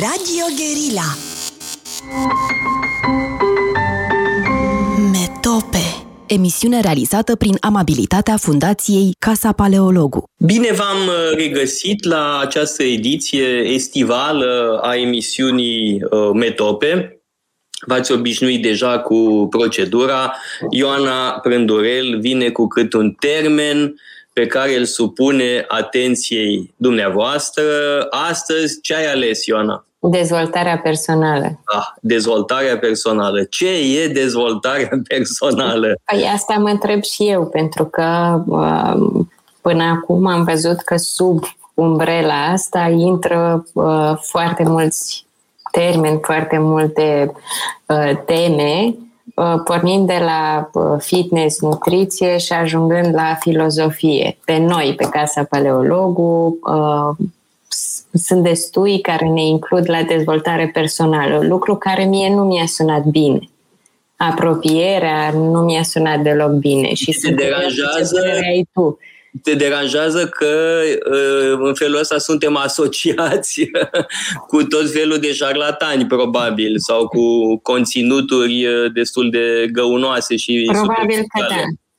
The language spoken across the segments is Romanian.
Radio Guerilla Metope Emisiune realizată prin amabilitatea Fundației Casa Paleologu. Bine v-am uh, regăsit la această ediție estivală a emisiunii uh, Metope. V-ați obișnuit deja cu procedura. Ioana Prândurel vine cu cât un termen pe care îl supune atenției dumneavoastră. Astăzi, ce ai ales, Ioana? Dezvoltarea personală. Ah, dezvoltarea personală. Ce e dezvoltarea personală? Păi asta mă întreb și eu, pentru că uh, până acum am văzut că sub umbrela asta intră uh, foarte mulți termeni, foarte multe uh, teme, pornind de la fitness, nutriție și ajungând la filozofie. Pe noi, pe Casa Paleologu, sunt destui care ne includ la dezvoltare personală, lucru care mie nu mi-a sunat bine. Apropierea nu mi-a sunat deloc bine. Și te deranjează, ai tu. te deranjează că uh, în felul ăsta suntem asociați cu tot felul de șarlatani, probabil, sau cu conținuturi uh, destul de găunoase și Probabil că da.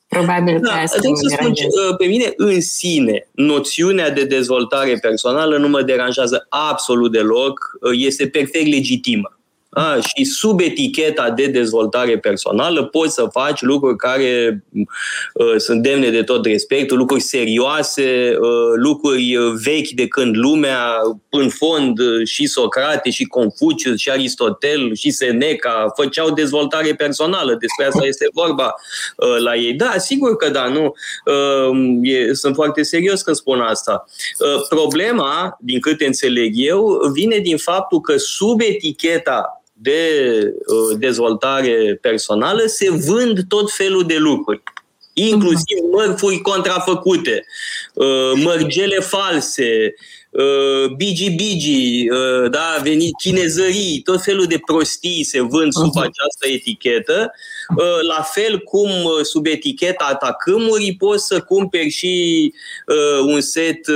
Probabil da, că asta să spun, uh, pe mine în sine, noțiunea de dezvoltare personală nu mă deranjează absolut deloc, uh, este perfect legitimă. A, și sub eticheta de dezvoltare personală poți să faci lucruri care uh, sunt demne de tot respectul, lucruri serioase, uh, lucruri vechi de când lumea, în fond, uh, și Socrate, și Confucius, și Aristotel, și Seneca făceau dezvoltare personală. Despre asta este vorba uh, la ei. Da, sigur că da, nu. Uh, e, sunt foarte serios când spun asta. Uh, problema, din câte înțeleg eu, vine din faptul că sub eticheta de uh, dezvoltare personală se vând tot felul de lucruri. Inclusiv mărfuri contrafăcute, uh, mărgele false, bigi-bigi, da, venit chinezării, tot felul de prostii se vând sub această etichetă. Uh, la fel cum uh, sub eticheta atacâmuri poți să cumperi și uh, un set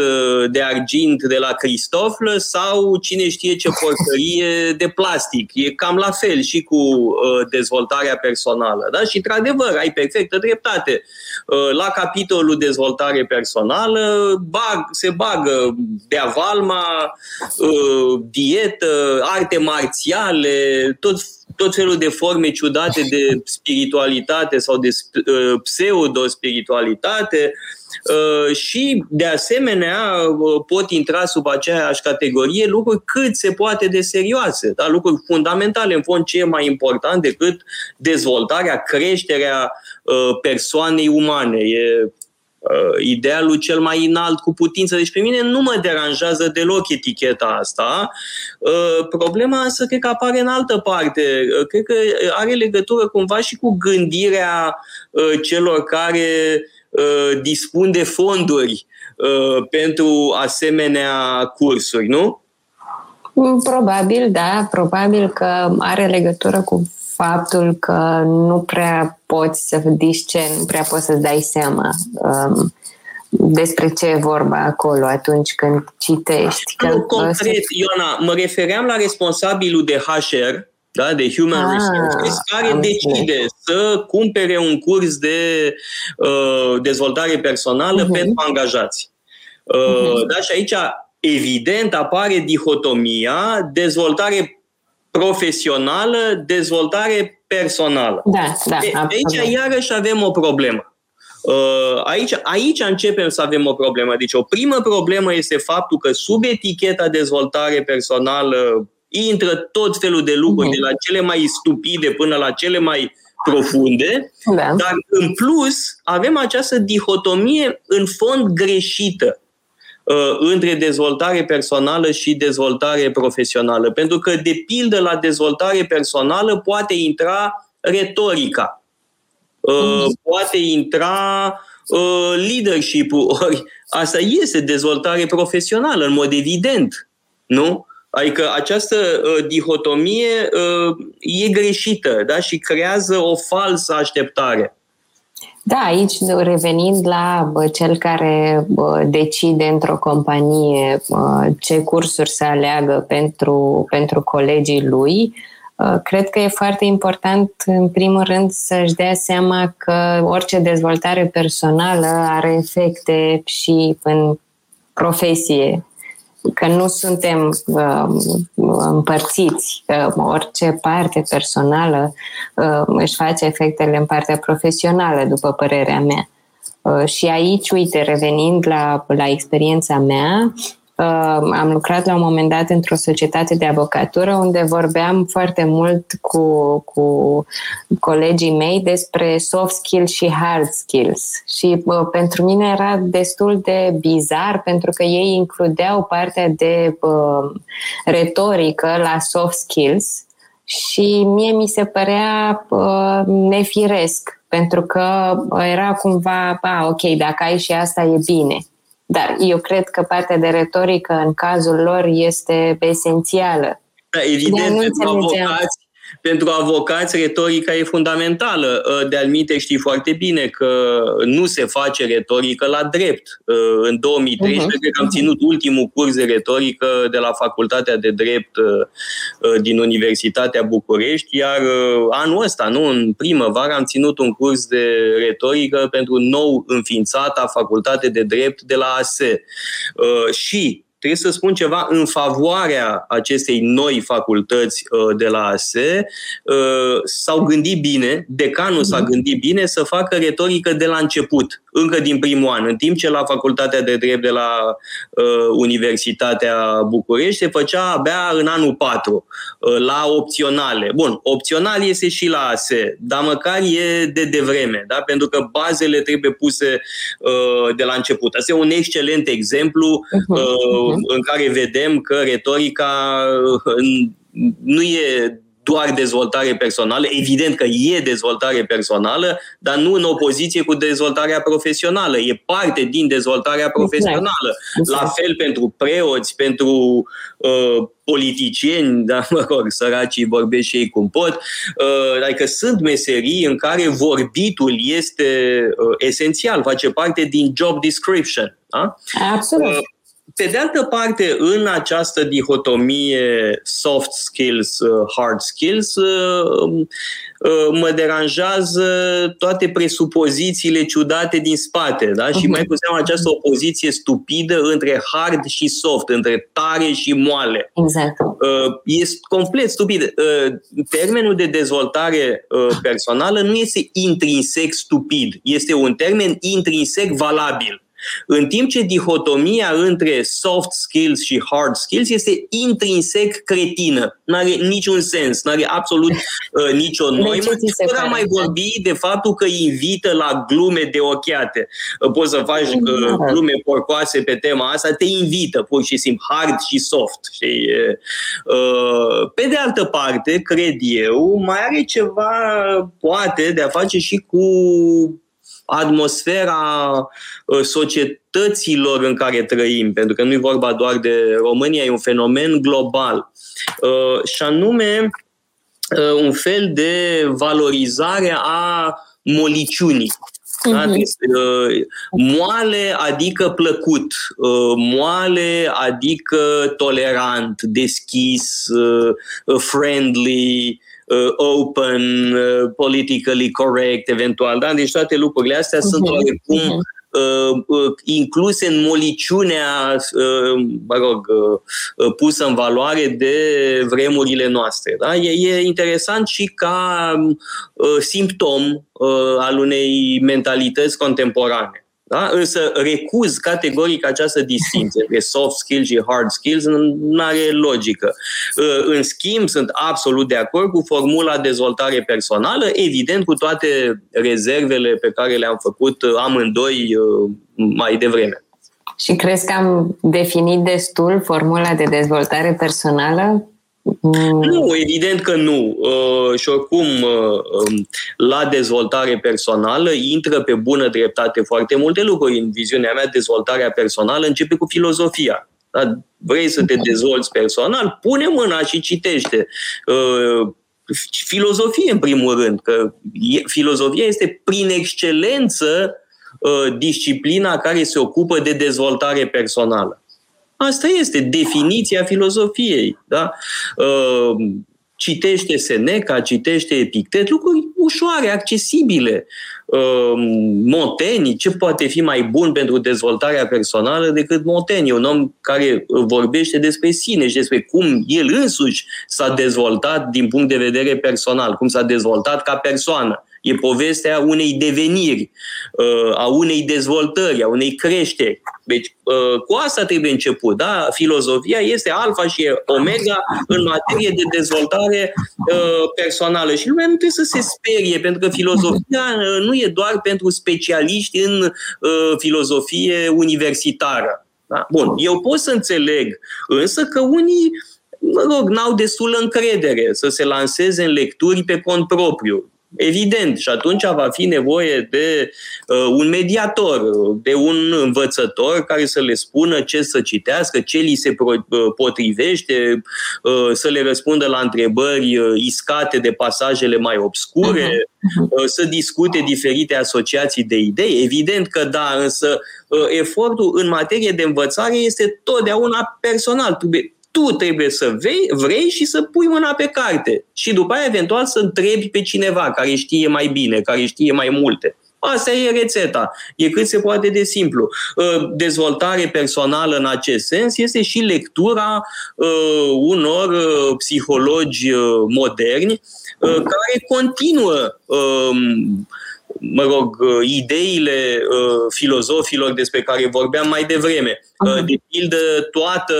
de argint de la Cristoflă sau cine știe ce porcărie de plastic. E cam la fel și cu dezvoltarea personală. Da? Și, într-adevăr, ai perfectă dreptate. La capitolul dezvoltare personală bag, se bagă de avalma, dietă, arte marțiale, tot tot felul de forme ciudate de spiritualitate sau de uh, pseudo-spiritualitate uh, și, de asemenea, uh, pot intra sub aceeași categorie lucruri cât se poate de serioase, da? lucruri fundamentale, în fond, ce e mai important decât dezvoltarea, creșterea persoanei umane. E uh, idealul cel mai înalt cu putință. Deci pe mine nu mă deranjează deloc eticheta asta. Uh, problema însă cred că apare în altă parte. Uh, cred că are legătură cumva și cu gândirea uh, celor care uh, dispun de fonduri uh, pentru asemenea cursuri, nu? Probabil, da, probabil că are legătură cu faptul că nu prea poți să discern, nu prea poți să-ți dai seama um, despre ce e vorba acolo atunci când citești. Nu, concret, Iona, mă refeream la responsabilul de HR, da, de Human ah, Resources, care decide înțeles. să cumpere un curs de uh, dezvoltare personală uh-huh. pentru angajați. Uh, uh-huh. Da, și aici, evident, apare dihotomia dezvoltare profesională, dezvoltare personală. Da, da, de, aici iarăși avem o problemă. Uh, aici, aici începem să avem o problemă. Deci o primă problemă este faptul că sub eticheta dezvoltare personală intră tot felul de lucruri, mm-hmm. de la cele mai stupide până la cele mai profunde, da. dar în plus avem această dihotomie în fond greșită Uh, între dezvoltare personală și dezvoltare profesională. Pentru că, de pildă, la dezvoltare personală poate intra retorica, uh, mm. poate intra uh, leadership-ul. Ori asta este dezvoltare profesională, în mod evident. Nu? Adică această uh, dihotomie uh, e greșită da? și creează o falsă așteptare. Da, aici revenind la cel care decide într-o companie ce cursuri să aleagă pentru, pentru colegii lui, cred că e foarte important, în primul rând, să-și dea seama că orice dezvoltare personală are efecte și în profesie că nu suntem uh, împărțiți, că orice parte personală uh, își face efectele în partea profesională, după părerea mea. Uh, și aici, uite, revenind la, la experiența mea, am lucrat la un moment dat într-o societate de avocatură unde vorbeam foarte mult cu, cu colegii mei despre soft skills și hard skills. Și bă, pentru mine era destul de bizar pentru că ei includeau partea de bă, retorică la soft skills și mie mi se părea bă, nefiresc pentru că era cumva, a, ok, dacă ai și asta e bine. Dar eu cred că partea de retorică în cazul lor este esențială. Da, evident, pentru avocați, pentru avocați, retorica e fundamentală. Uh, de alminte știi foarte bine că nu se face retorică la drept. Uh, în 2013 uh-huh. cred că am ținut ultimul curs de retorică de la Facultatea de Drept uh, din Universitatea București, iar anul ăsta, nu, în primăvară, am ținut un curs de retorică pentru nou înființata Facultate de Drept de la ASE. Și trebuie să spun ceva în favoarea acestei noi facultăți uh, de la ASE. Uh, s-au gândit bine, decanul s-a mhm. gândit bine să facă retorică de la început încă din primul an, în timp ce la Facultatea de Drept de la uh, Universitatea București se făcea abia în anul 4, uh, la opționale. Bun, opțional este și la ASE, dar măcar e de devreme, da? pentru că bazele trebuie puse uh, de la început. Asta e un excelent exemplu uh-huh, uh, uh-huh. în care vedem că retorica uh, nu e doar dezvoltare personală. Evident că e dezvoltare personală, dar nu în opoziție cu dezvoltarea profesională. E parte din dezvoltarea profesională. La fel pentru preoți, pentru uh, politicieni, da, mă rog, săracii vorbesc și ei cum pot, uh, adică sunt meserii în care vorbitul este uh, esențial, face parte din job description. Da? Absolut. Uh, pe de altă parte, în această dihotomie soft skills, uh, hard skills, uh, uh, mă deranjează toate presupozițiile ciudate din spate, da? Și mai cu seama această opoziție stupidă între hard și soft, între tare și moale. Exact. Este complet stupid. Termenul de dezvoltare personală nu este intrinsec stupid, este un termen intrinsec valabil. În timp ce dihotomia între soft skills și hard skills este intrinsec cretină. Nu are niciun sens, nu are absolut uh, nicio noimă. Fără mai vorbi de faptul că invită la glume de ochiate. Uh, poți să faci uh, glume porcoase pe tema asta, te invită pur și simplu, hard și soft. Și, uh, pe de altă parte, cred eu, mai are ceva, poate, de a face și cu atmosfera uh, societăților în care trăim, pentru că nu e vorba doar de România, e un fenomen global. Uh, și anume uh, un fel de valorizare a moliciunii. Da? Uh-huh. Moale adică plăcut, moale adică tolerant, deschis, friendly, uh, open, uh, politically correct, eventual. Da? Deci toate lucrurile astea uh-huh. sunt oarecum uh-huh. Uh, uh, incluse în moliciunea, uh, mă rog, uh, uh, pusă în valoare de vremurile noastre. Da? E, e interesant și ca uh, simptom uh, al unei mentalități contemporane. Da? Însă recuz categoric această distinție între soft skills și hard skills, nu are logică. Uh, în schimb, sunt absolut de acord cu formula dezvoltare personală, evident cu toate rezervele pe care le-am făcut uh, amândoi uh, mai devreme. Și crezi că am definit destul formula de dezvoltare personală? Mm. Nu, evident că nu. Uh, și oricum, uh, um, la dezvoltare personală intră pe bună dreptate foarte multe lucruri. În viziunea mea, dezvoltarea personală începe cu filozofia. Da? Vrei să te dezvolți personal? Pune mâna și citește. Uh, filozofie în primul rând, că filozofia este prin excelență disciplina care se ocupă de dezvoltare personală. Asta este definiția filozofiei. Da? citește Seneca, citește Epictet, lucruri ușoare, accesibile. Ehm, Montaigne, ce poate fi mai bun pentru dezvoltarea personală decât Montaigne, un om care vorbește despre sine și despre cum el însuși s-a dezvoltat din punct de vedere personal, cum s-a dezvoltat ca persoană. E povestea unei deveniri, uh, a unei dezvoltări, a unei creșteri. Deci uh, cu asta trebuie început. Da? Filozofia este alfa și omega în materie de dezvoltare uh, personală. Și lumea nu trebuie să se sperie, pentru că filozofia nu e doar pentru specialiști în filozofie universitară. Da? Bun, eu pot să înțeleg, însă că unii mă rog, n-au destulă încredere să se lanseze în lecturi pe cont propriu. Evident, și atunci va fi nevoie de uh, un mediator, de un învățător care să le spună ce să citească, ce li se pro, uh, potrivește, uh, să le răspundă la întrebări uh, iscate de pasajele mai obscure, uh-huh. uh, să discute diferite asociații de idei. Evident că da, însă uh, efortul în materie de învățare este totdeauna personal. Trebuie tu trebuie să vei, vrei și să pui mâna pe carte. Și după aia, eventual, să întrebi pe cineva care știe mai bine, care știe mai multe. Asta e rețeta. E cât se poate de simplu. Uh, dezvoltare personală în acest sens este și lectura uh, unor uh, psihologi moderni care continuă um, mă rog, ideile filozofilor despre care vorbeam mai devreme. Uh, de pildă, toată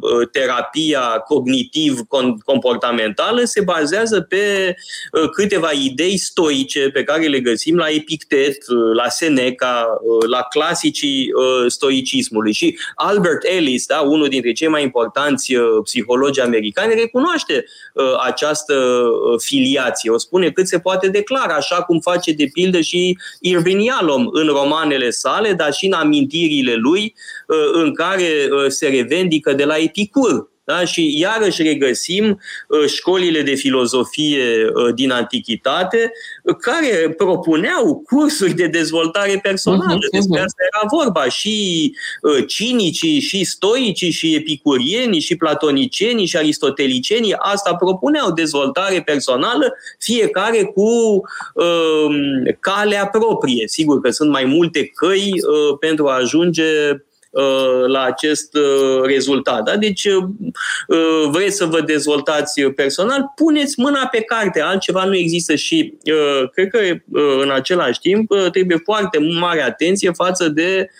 uh, terapia cognitiv-comportamentală se bazează pe uh, câteva idei stoice pe care le găsim la Epictet, la Seneca, la clasicii stoicismului. Și Albert Ellis, da, unul dintre cei mai importanți psihologi americani, recunoaște această filiație. O spune cât se poate declara, așa cum face de pildă și Irvin Yalom în romanele sale, dar și în amintirile lui, în care uh, se revendică de la Epicur. Da? Și iarăși regăsim uh, școlile de filozofie uh, din antichitate care propuneau cursuri de dezvoltare personală. Mhm, Despre mhm. asta era vorba. Și cinicii, și stoicii, și epicurienii, și platonicienii, și aristotelicienii asta propuneau dezvoltare personală, fiecare cu um, calea proprie. Sigur că sunt mai multe căi uh, pentru a ajunge Uh, la acest uh, rezultat. Da? Deci uh, vreți să vă dezvoltați personal, puneți mâna pe carte, altceva nu există și cred că în același timp trebuie foarte mare atenție față de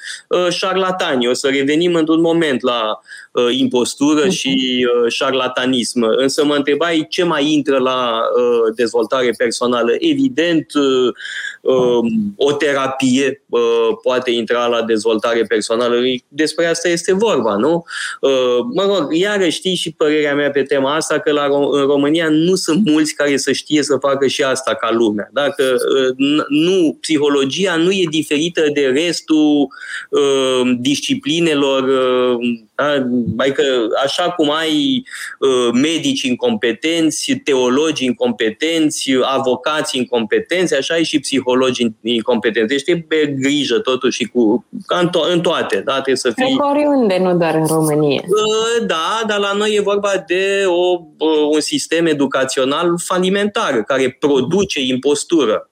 șarlatani. O să revenim într-un moment la impostură și șarlatanism. Însă mă întrebai ce mai intră la dezvoltare personală. Evident, o terapie poate intra la dezvoltare personală despre asta este vorba, nu? Uh, mă rog, iarăși știi și părerea mea pe tema asta, că la, în România nu sunt mulți care să știe să facă și asta ca lumea. Dacă uh, nu, psihologia nu e diferită de restul uh, disciplinelor da? Adică așa cum ai uh, medici incompetenți, teologi incompetenți, avocați incompetenți, așa ai și psihologi incompetenți. Deci trebuie grijă totuși cu, ca în, to- în toate. Da? Trebuie să fii... oriunde, nu doar în România. Uh, da, dar la noi e vorba de o, uh, un sistem educațional falimentar care produce impostură.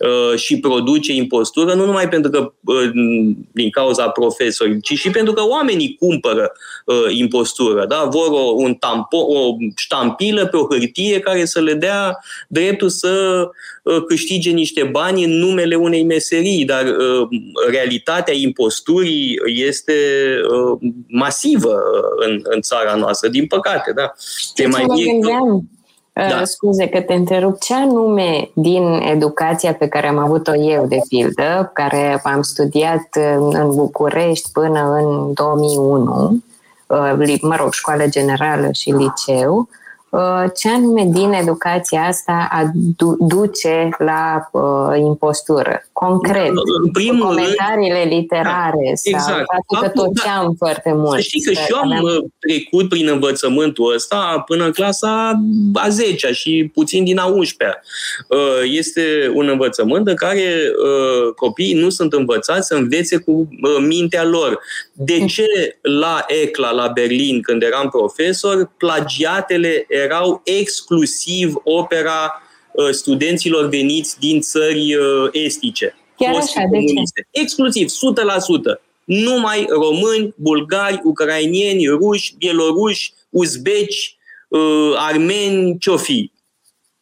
Uh, și produce impostură, nu numai pentru că uh, din cauza profesorilor, ci și pentru că oamenii cumpără uh, impostură. Da? Vor o, un tampo, o ștampilă pe o hârtie care să le dea dreptul să câștige niște bani în numele unei meserii, dar realitatea imposturii este masivă în, în țara noastră, din păcate. Da? Ce mai gândeam? Da. Uh, scuze că te întrerup. Ce anume din educația pe care am avut-o eu, de pildă, care am studiat în București până în 2001, uh, mă rog, școală generală și liceu, uh, ce anume din educația asta duce la impostură? Concret. În primul comentariile rând, literare da, sau exact. faptul că tot da, am mult. Să știi că și eu am aveam... trecut prin învățământul ăsta până în clasa a 10 și puțin din a 11-a. Uh, este un învățământ în care uh, copiii nu sunt învățați să învețe cu uh, mintea lor. De mm. ce la ECLA, la Berlin, când eram profesor, plagiatele erau exclusiv opera studenților veniți din țări estice? Chiar așa, de ce? Exclusiv, 100%. Numai români, bulgari, ucrainieni, ruși, bieloruși, uzbeci, uh, armeni, ce-o fi.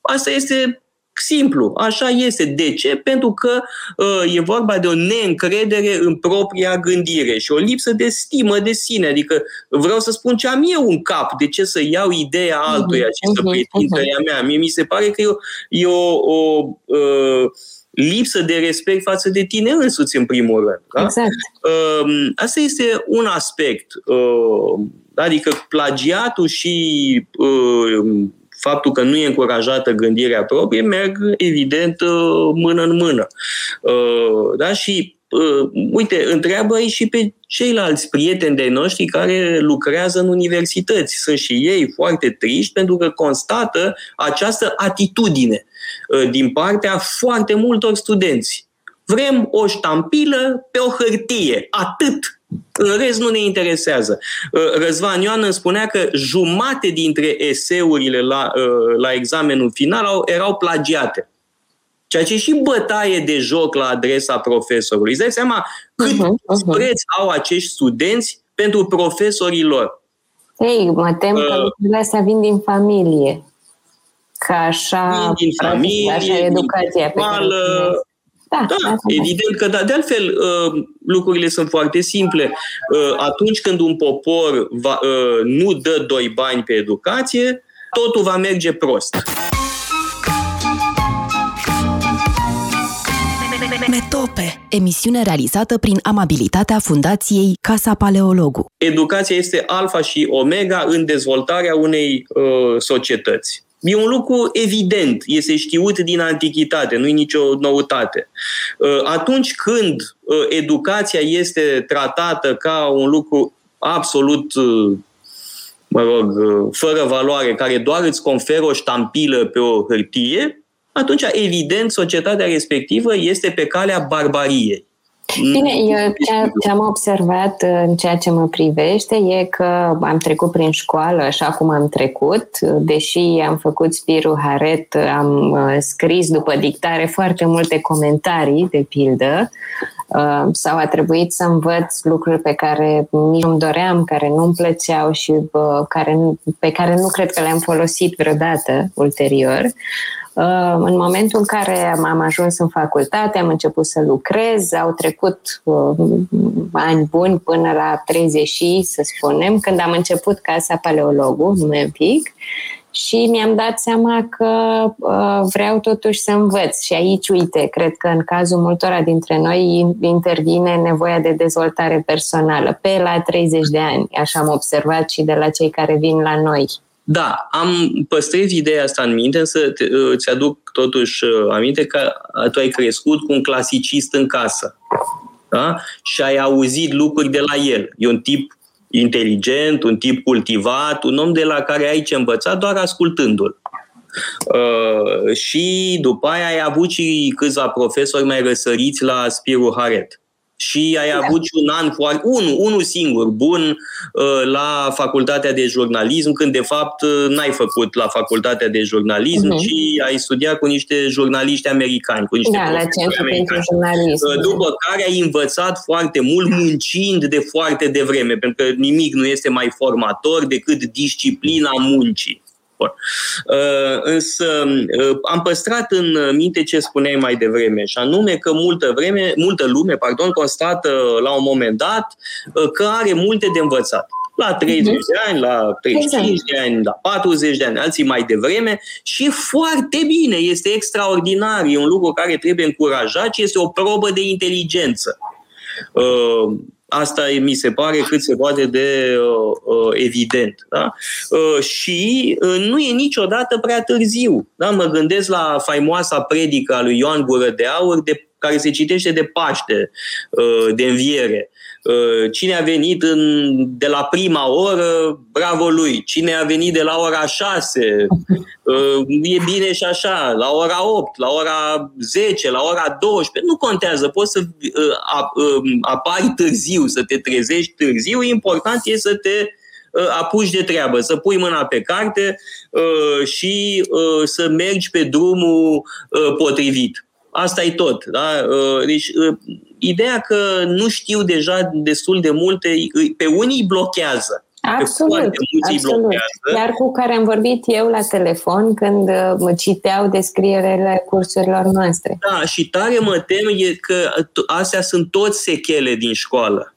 Asta este simplu, așa este. De ce? Pentru că uh, e vorba de o neîncredere în propria gândire și o lipsă de stimă de sine. Adică vreau să spun ce am eu în cap, de ce să iau ideea altuia uh-huh, și să mhm, pretind că uh-huh. mea. Mie mi se pare că e o, e o, o uh, lipsă de respect față de tine însuți, în primul rând. Da? Exact. Uh, asta este un aspect. Uh, adică plagiatul și uh, faptul că nu e încurajată gândirea proprie merg, evident, uh, mână în mână. Uh, da? Și uh, uite, întreabă și pe ceilalți prieteni de noștri care lucrează în universități. Sunt și ei foarte triști pentru că constată această atitudine Uh, din partea foarte multor studenți. Vrem o ștampilă pe o hârtie, atât. În rest nu ne interesează. Uh, Răzvan Ioan îmi spunea că jumate dintre eseurile la, uh, la examenul final erau plagiate. Ceea ce și bătaie de joc la adresa profesorului. Îți dai seama cât uh-huh, uh-huh. preț au acești studenți pentru profesorii lor. Ei, mă tem că uh, lucrurile astea vin din familie. Că așa, din familie, așa educația pe care da, da, da, evident că da. De altfel, uh, lucrurile sunt foarte simple. Uh, atunci când un popor va, uh, nu dă doi bani pe educație, totul va merge prost. Metope, emisiune realizată prin amabilitatea Fundației Casa Paleologu. Educația este alfa și omega în dezvoltarea unei uh, societăți. E un lucru evident, este știut din antichitate, nu e nicio noutate. Uh, atunci când uh, educația este tratată ca un lucru absolut, uh, mă rog, fără valoare, care doar îți conferă o ștampilă pe o hârtie, atunci, evident, societatea respectivă este pe calea barbariei. Bine, eu ce am observat în ceea ce mă privește e că am trecut prin școală așa cum am trecut, deși am făcut Spirul Haret, am uh, scris după dictare foarte multe comentarii, de pildă, uh, sau a trebuit să învăț lucruri pe care nici nu-mi doream, care nu-mi plăceau și uh, care, pe care nu cred că le-am folosit vreodată ulterior. Uh, în momentul în care am ajuns în facultate, am început să lucrez, au trecut uh, ani buni până la 30 să spunem, când am început Casa Paleologu, nume un pic, și mi-am dat seama că uh, vreau totuși să învăț. Și aici, uite, cred că în cazul multora dintre noi intervine nevoia de dezvoltare personală pe la 30 de ani. Așa am observat și de la cei care vin la noi. Da, am păstrez ideea asta în minte, însă îți aduc totuși uh, aminte că tu ai crescut cu un clasicist în casă. Da? Și ai auzit lucruri de la el. E un tip inteligent, un tip cultivat, un om de la care ai ce învăța doar ascultându-l. Uh, și după aia ai avut și câțiva profesori mai răsăriți la Spiru Haret și ai da. avut și un an foarte, unul, unul singur, bun, uh, la facultatea de jurnalism, când de fapt uh, n-ai făcut la facultatea de jurnalism, uh-huh. ci ai studiat cu niște jurnaliști americani, cu niște da, la centru pentru jurnalism. Uh, după care ai învățat foarte mult muncind de foarte devreme, pentru că nimic nu este mai formator decât disciplina muncii. Bun. Uh, însă uh, am păstrat în minte ce spuneai mai devreme, și anume că multă, vreme, multă lume pardon, constată la un moment dat uh, că are multe de învățat. La 30 uh-huh. Mhm. de ani, la 35 exact. de ani, la 40 de ani, alții mai devreme și foarte bine, este extraordinar, e un lucru care trebuie încurajat și este o probă de inteligență. Asta mi se pare cât se poate de uh, uh, evident. Da? Uh, și uh, nu e niciodată prea târziu. Da? Mă gândesc la faimoasa predică a lui Ioan Gură de Aur de care se citește de Paște, de înviere. Cine a venit în, de la prima oră, bravo lui. Cine a venit de la ora 6, e bine și așa. La ora 8, la ora 10, la ora 12, nu contează. Poți să apari târziu, să te trezești târziu. Important e să te apuci de treabă, să pui mâna pe carte și să mergi pe drumul potrivit. Asta e tot. Da? Deci, ideea că nu știu deja destul de multe, pe unii blochează. Absolut, absolut. Iar cu care am vorbit eu la telefon când mă citeau descrierele cursurilor noastre. Da, și tare mă tem e că astea sunt toți sechele din școală.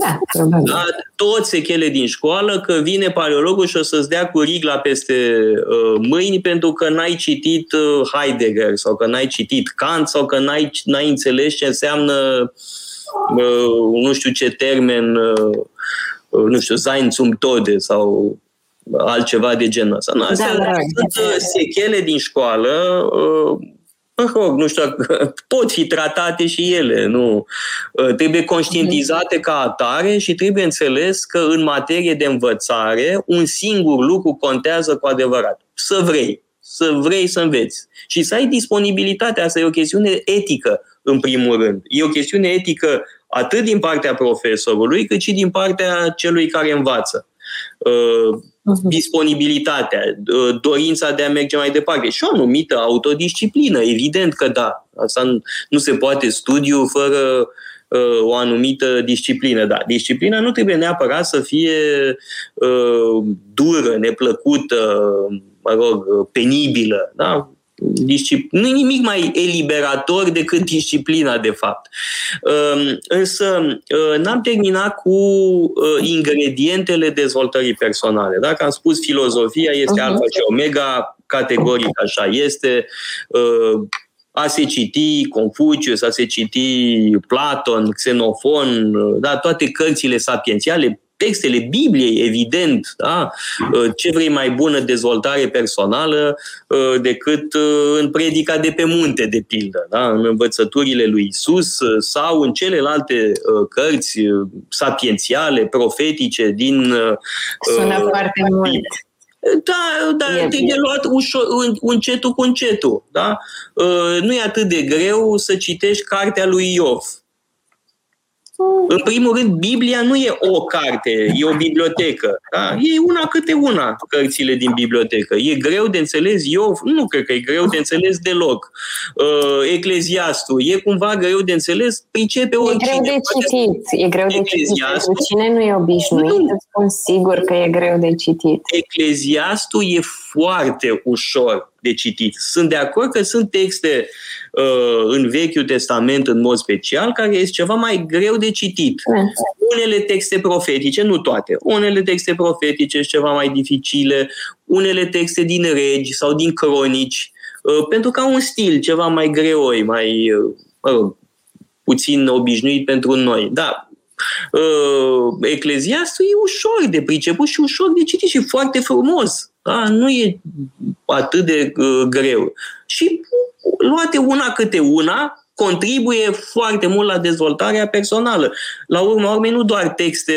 Da, probabil. Da, toți sechele din școală, că vine paleologul și o să-ți dea cu rigla peste uh, mâini pentru că n-ai citit uh, Heidegger sau că n-ai citit Kant sau că n-ai, n-ai înțeles ce înseamnă uh, nu știu ce termen, uh, nu știu, Sein zum Tode sau altceva de genul ăsta. Da, Astea da, da, sunt uh, sechele din școală uh, mă rog, nu știu, pot fi tratate și ele, nu. Ă, trebuie conștientizate ca atare și trebuie înțeles că în materie de învățare un singur lucru contează cu adevărat. Să vrei, să vrei să înveți și să ai disponibilitatea. Asta e o chestiune etică, în primul rând. E o chestiune etică atât din partea profesorului, cât și din partea celui care învață. Uh, disponibilitatea, uh, dorința de a merge mai departe și o anumită autodisciplină, evident că da. Asta nu se poate studiu fără uh, o anumită disciplină. Da, disciplina nu trebuie neapărat să fie uh, dură, neplăcută, mă rog, penibilă. Da? Discip- nu e nimic mai eliberator decât disciplina, de fapt. Um, însă, uh, n-am terminat cu uh, ingredientele dezvoltării personale. Dacă am spus filozofia este uh-huh. alfa și omega, categoric așa este, uh, a se citi Confucius, a se citi Platon, Xenofon, da, toate cărțile sapiențiale, textele Bibliei, evident, da? Uh, ce vrei mai bună dezvoltare personală uh, decât uh, în predica de pe munte, de pildă, da? în învățăturile lui Isus sau în celelalte cărți sapiențiale, profetice din Sună uh, foarte mult. Da, da, e te luat ușor, încetul cu încetul. Da? Nu e atât de greu să citești cartea lui Iov în primul rând, Biblia nu e o carte, e o bibliotecă. Da? E una câte una cărțile din bibliotecă. E greu de înțeles? Eu nu cred că e greu de înțeles deloc. Uh, Ecleziastul e cumva greu de înțeles? Pricepe oricine. E greu de citit. E greu de citit. cine nu e obișnuit, nu. îți spun sigur că e greu de citit. Ecleziastul e foarte ușor de citit. Sunt de acord că sunt texte uh, în Vechiul Testament în mod special care este ceva mai greu de citit. Mm. Unele texte profetice, nu toate, unele texte profetice sunt ceva mai dificile, unele texte din regi sau din cronici, uh, pentru că au un stil ceva mai greoi, mai uh, mă rog, puțin obișnuit pentru noi. Da, uh, Ecleziastul e ușor de priceput și ușor de citit și foarte frumos. Da? Nu e atât de uh, greu. Și luate una câte una, contribuie foarte mult la dezvoltarea personală. La urma urmei, nu doar texte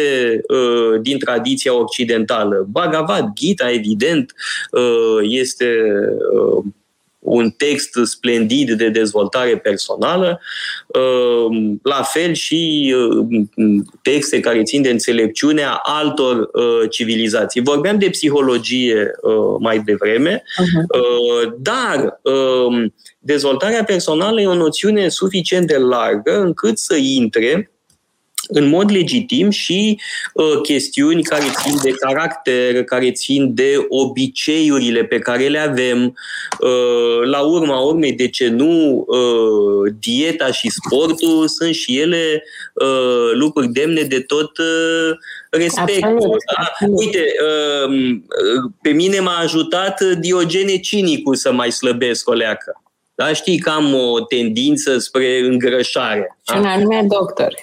uh, din tradiția occidentală. Bhagavad Gita, evident, uh, este uh, un text splendid de dezvoltare personală, uh, la fel și uh, texte care țin de înțelepciunea altor uh, civilizații. Vorbeam de psihologie mai devreme, uh-huh. dar um, dezvoltarea personală e o noțiune suficient de largă încât să intre în mod legitim și uh, chestiuni care țin de caracter, care țin de obiceiurile pe care le avem. Uh, la urma urmei, de ce nu, uh, dieta și sportul sunt și ele uh, lucruri demne de tot uh, respectul. Da? Uite, uh, pe mine m-a ajutat Diogene Cinicul să mai slăbesc o leacă. Da, știi că am o tendință spre îngrășare. Și un anume doctor.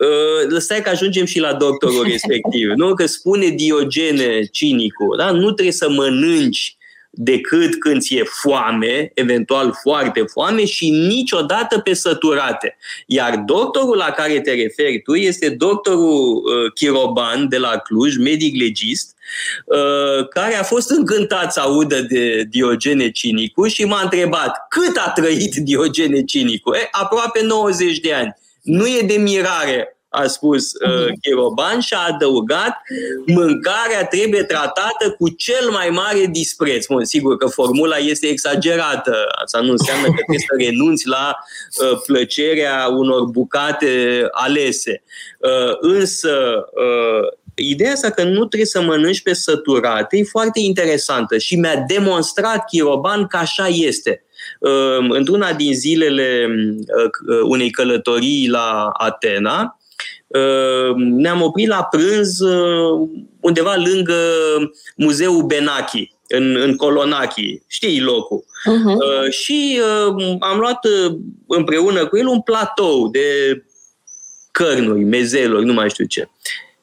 Uh, stai că ajungem și la doctorul respectiv. nu? Că spune Diogene cinicul, da? nu trebuie să mănânci decât când ți-e foame, eventual foarte foame și niciodată pe săturate. Iar doctorul la care te referi tu este doctorul uh, Chiroban de la Cluj, medic legist, uh, care a fost încântat să audă de Diogene Cinicu și m-a întrebat cât a trăit Diogene Cinicu? E, aproape 90 de ani. Nu e de mirare a spus uh, mhm. Chiroban și a adăugat mâncarea trebuie tratată cu cel mai mare dispreț. Bun, sigur că formula este exagerată, asta nu înseamnă că trebuie să renunți la uh, plăcerea unor bucate alese. Uh, însă, uh, ideea asta că nu trebuie să mănânci pe săturate e foarte interesantă și mi-a demonstrat Chiroban că așa este. Uh, într-una din zilele uh, unei călătorii la Atena, Ă, ne-am oprit la prânz ă, undeva lângă muzeul Benachi, în, în Colonachi, știi locul. Uh-huh. Și am luat împreună cu el un platou de cărnuri, mezeluri, nu mai știu ce.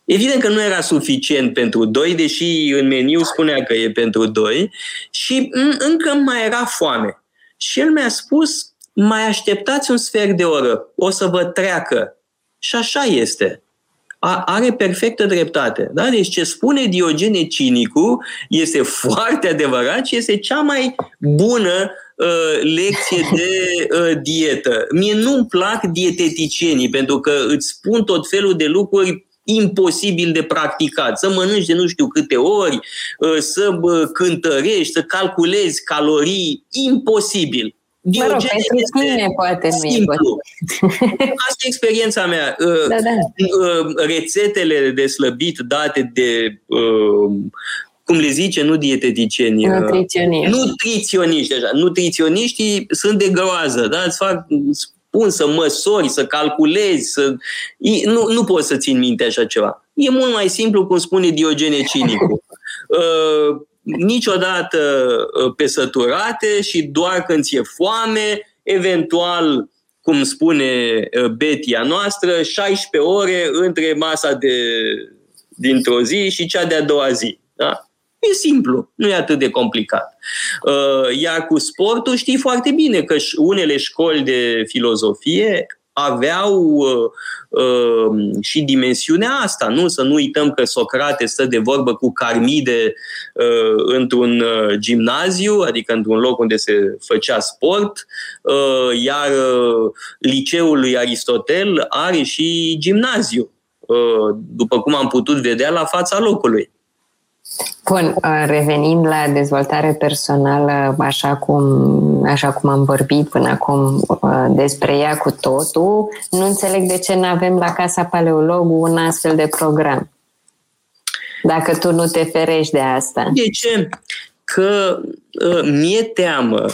Evident că nu era suficient pentru doi, deși în meniu spunea că e pentru doi și încă mai era foame. Și el mi-a spus, mai așteptați un sfert de oră, o să vă treacă și așa este. A, are perfectă dreptate. Da? Deci ce spune Diogene Cinicu este foarte adevărat și este cea mai bună uh, lecție de uh, dietă. Mie nu-mi plac dieteticienii pentru că îți spun tot felul de lucruri imposibil de practicat. Să mănânci de nu știu câte ori, uh, să cântărești, să calculezi calorii, imposibil. Diogene mă rog, pentru tine poate nu simplu. Asta e experiența mea. Uh, da, da. Uh, rețetele de slăbit date de uh, cum le zice, nu dieteticieni. Nutriționiști. Nutriționiști, așa. Nutriționiștii sunt de groază, da? Îți fac spun să măsori, să calculezi, să... Nu, nu poți să țin minte așa ceva. E mult mai simplu, cum spune Diogene Cinicu. Uh, niciodată ă, pe săturate și doar când ți-e foame, eventual, cum spune ă, Betia noastră, 16 ore între masa de, dintr-o zi și cea de-a doua zi. Da? E simplu, nu e atât de complicat. Ă, iar cu sportul știi foarte bine că unele școli de filozofie aveau uh, uh, și dimensiunea asta, nu? Să nu uităm că Socrate stă de vorbă cu Carmide uh, într-un uh, gimnaziu, adică într-un loc unde se făcea sport, uh, iar uh, liceul lui Aristotel are și gimnaziu, uh, după cum am putut vedea la fața locului. Bun, uh, revenind la dezvoltare personală, așa cum, așa cum am vorbit până acum uh, despre ea cu totul, nu înțeleg de ce nu avem la Casa Paleologul un astfel de program. Dacă tu nu te ferești de asta. De ce? Că uh, mi-e teamă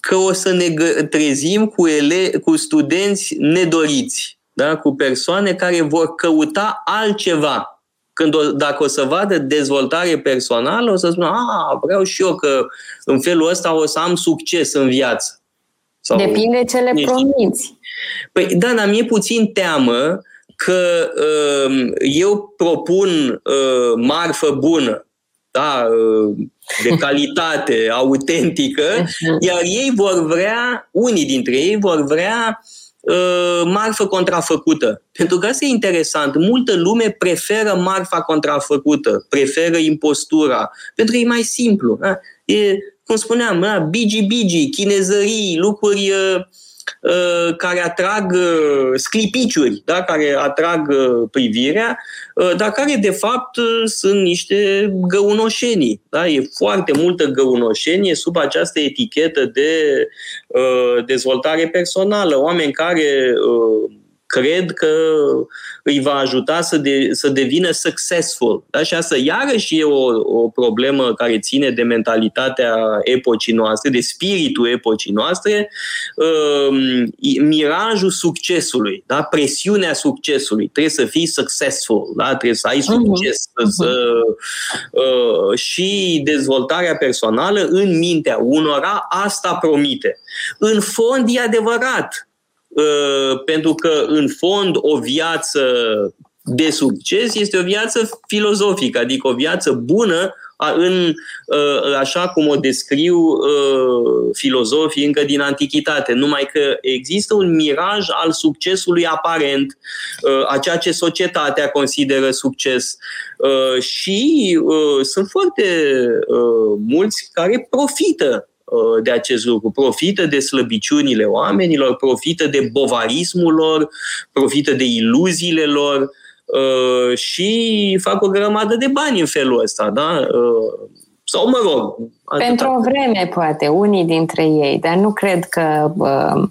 că o să ne trezim cu, ele, cu studenți nedoriți, da? cu persoane care vor căuta altceva când o, dacă o să vadă dezvoltare personală, o să spună, a, vreau și eu că în felul ăsta o să am succes în viață. Sau, Depinde ce le promiți. Păi da, dar mi-e puțin teamă că uh, eu propun uh, marfă bună, da, uh, de calitate, autentică, iar ei vor vrea, unii dintre ei vor vrea uh, Uh, marfă contrafăcută. Pentru că asta e interesant. Multă lume preferă marfa contrafăcută, preferă impostura, pentru că e mai simplu. Da? E, cum spuneam, da? bigi-bigi, chinezării, lucruri uh, Uh, care atrag uh, sclipiciuri, da? care atrag uh, privirea, dar care de fapt sunt niște găunoșenii. Da? E foarte multă găunoșenie sub această etichetă de dezvoltare personală. Oameni care cred că îi va ajuta să, de, să devină successful. Da? Și asta iarăși e o, o problemă care ține de mentalitatea epocii noastre, de spiritul epocii noastre, uh, mirajul succesului, da? presiunea succesului. Trebuie să fii successful, da? trebuie să ai mhm. succes. Uh-huh. Să, uh, și dezvoltarea personală în mintea unora asta promite. În fond e adevărat Uh, pentru că, în fond, o viață de succes este o viață filozofică, adică o viață bună în, așa cum o descriu filozofii încă din antichitate, numai că există un miraj al succesului aparent, a ceea ce societatea consideră succes. Și sunt foarte mulți care profită Uh, de acest lucru. Profită de slăbiciunile oamenilor, profită de bovarismul lor, profită de iluziile lor uh, și fac o grămadă de bani în felul ăsta. Da? Uh, sau mă rog. Pentru o vreme, poate, unii dintre ei, dar nu cred că uh,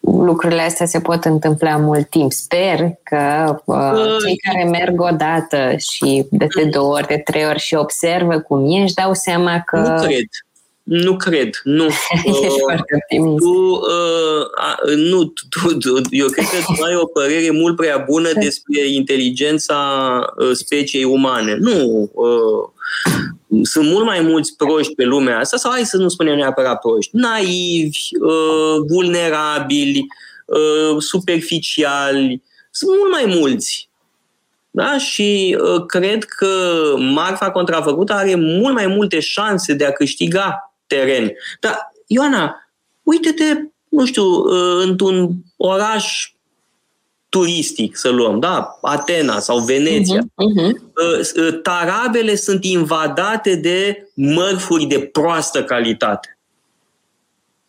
lucrurile astea se pot întâmpla mult timp. Sper că uh, cei care merg o dată și de, de două ori, de trei ori și observă cum e, își dau seama că... Nu cred. Nu cred, nu. Ești uh, foarte optimist. Tu, uh, a, nu, tu, tu, eu cred că tu ai o părere mult prea bună despre inteligența uh, speciei umane. Nu. Uh, sunt mult mai mulți proști pe lumea asta, sau hai să nu spunem neapărat proști, naivi, uh, vulnerabili, uh, superficiali. Sunt mult mai mulți. Da? Și uh, cred că marfa contrafăcută are mult mai multe șanse de a câștiga teren. Dar, Ioana, uite-te, nu știu, uh, într-un oraș turistic, să luăm, da? Atena sau Veneția. Uh-huh, uh-huh. Tarabele sunt invadate de mărfuri de proastă calitate.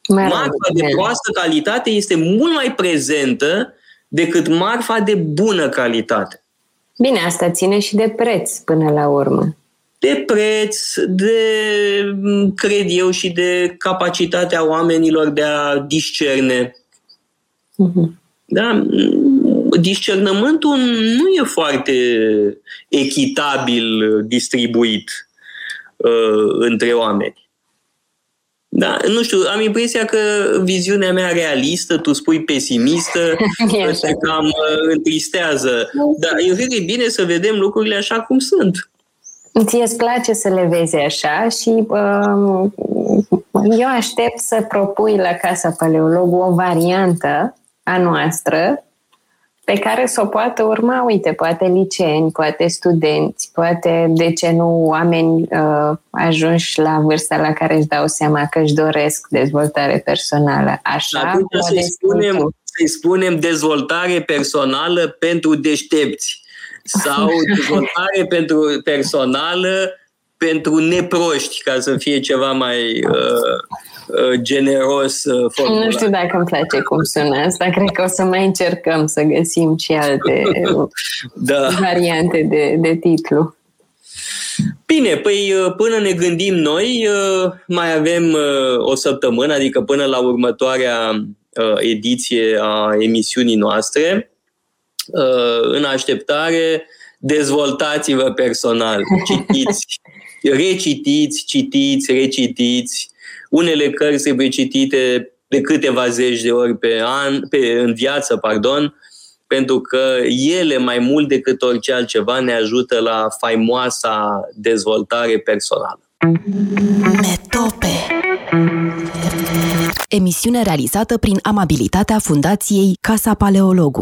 Marfa de proastă calitate este mult mai prezentă decât marfa de bună calitate. Bine, asta ține și de preț până la urmă de preț, de, cred eu, și de capacitatea oamenilor de a discerne. Uh-huh. Da? Discernământul nu e foarte echitabil distribuit uh, între oameni. Da, nu știu, am impresia că viziunea mea realistă, tu spui pesimistă, se cam uh, întristează. Dar eu cred că e bine să vedem lucrurile așa cum sunt. Ție îți place să le vezi așa și uh, eu aștept să propui la Casa Paleologul o variantă a noastră pe care să o poată urma, uite, poate liceeni, poate studenți, poate, de ce nu, oameni uh, ajunși la vârsta la care își dau seama că își doresc dezvoltare personală. Așa, Atunci să-i spunem, să spunem dezvoltare personală pentru deștepți sau dezvoltare pentru personală pentru neproști, ca să fie ceva mai uh, uh, generos uh, formulat. Nu știu dacă îmi place cum sună asta, cred că o să mai încercăm să găsim și alte da. variante de, de titlu. Bine, păi uh, până ne gândim noi, uh, mai avem o săptămână, adică până la următoarea ediție a emisiunii noastre. Uh, în așteptare, dezvoltați-vă personal, citiți, recitiți, citiți, recitiți. Unele cărți trebuie citite de câteva zeci de ori pe an, pe, în viață, pardon, pentru că ele, mai mult decât orice altceva, ne ajută la faimoasa dezvoltare personală. Metope Emisiune realizată prin amabilitatea Fundației Casa Paleologu.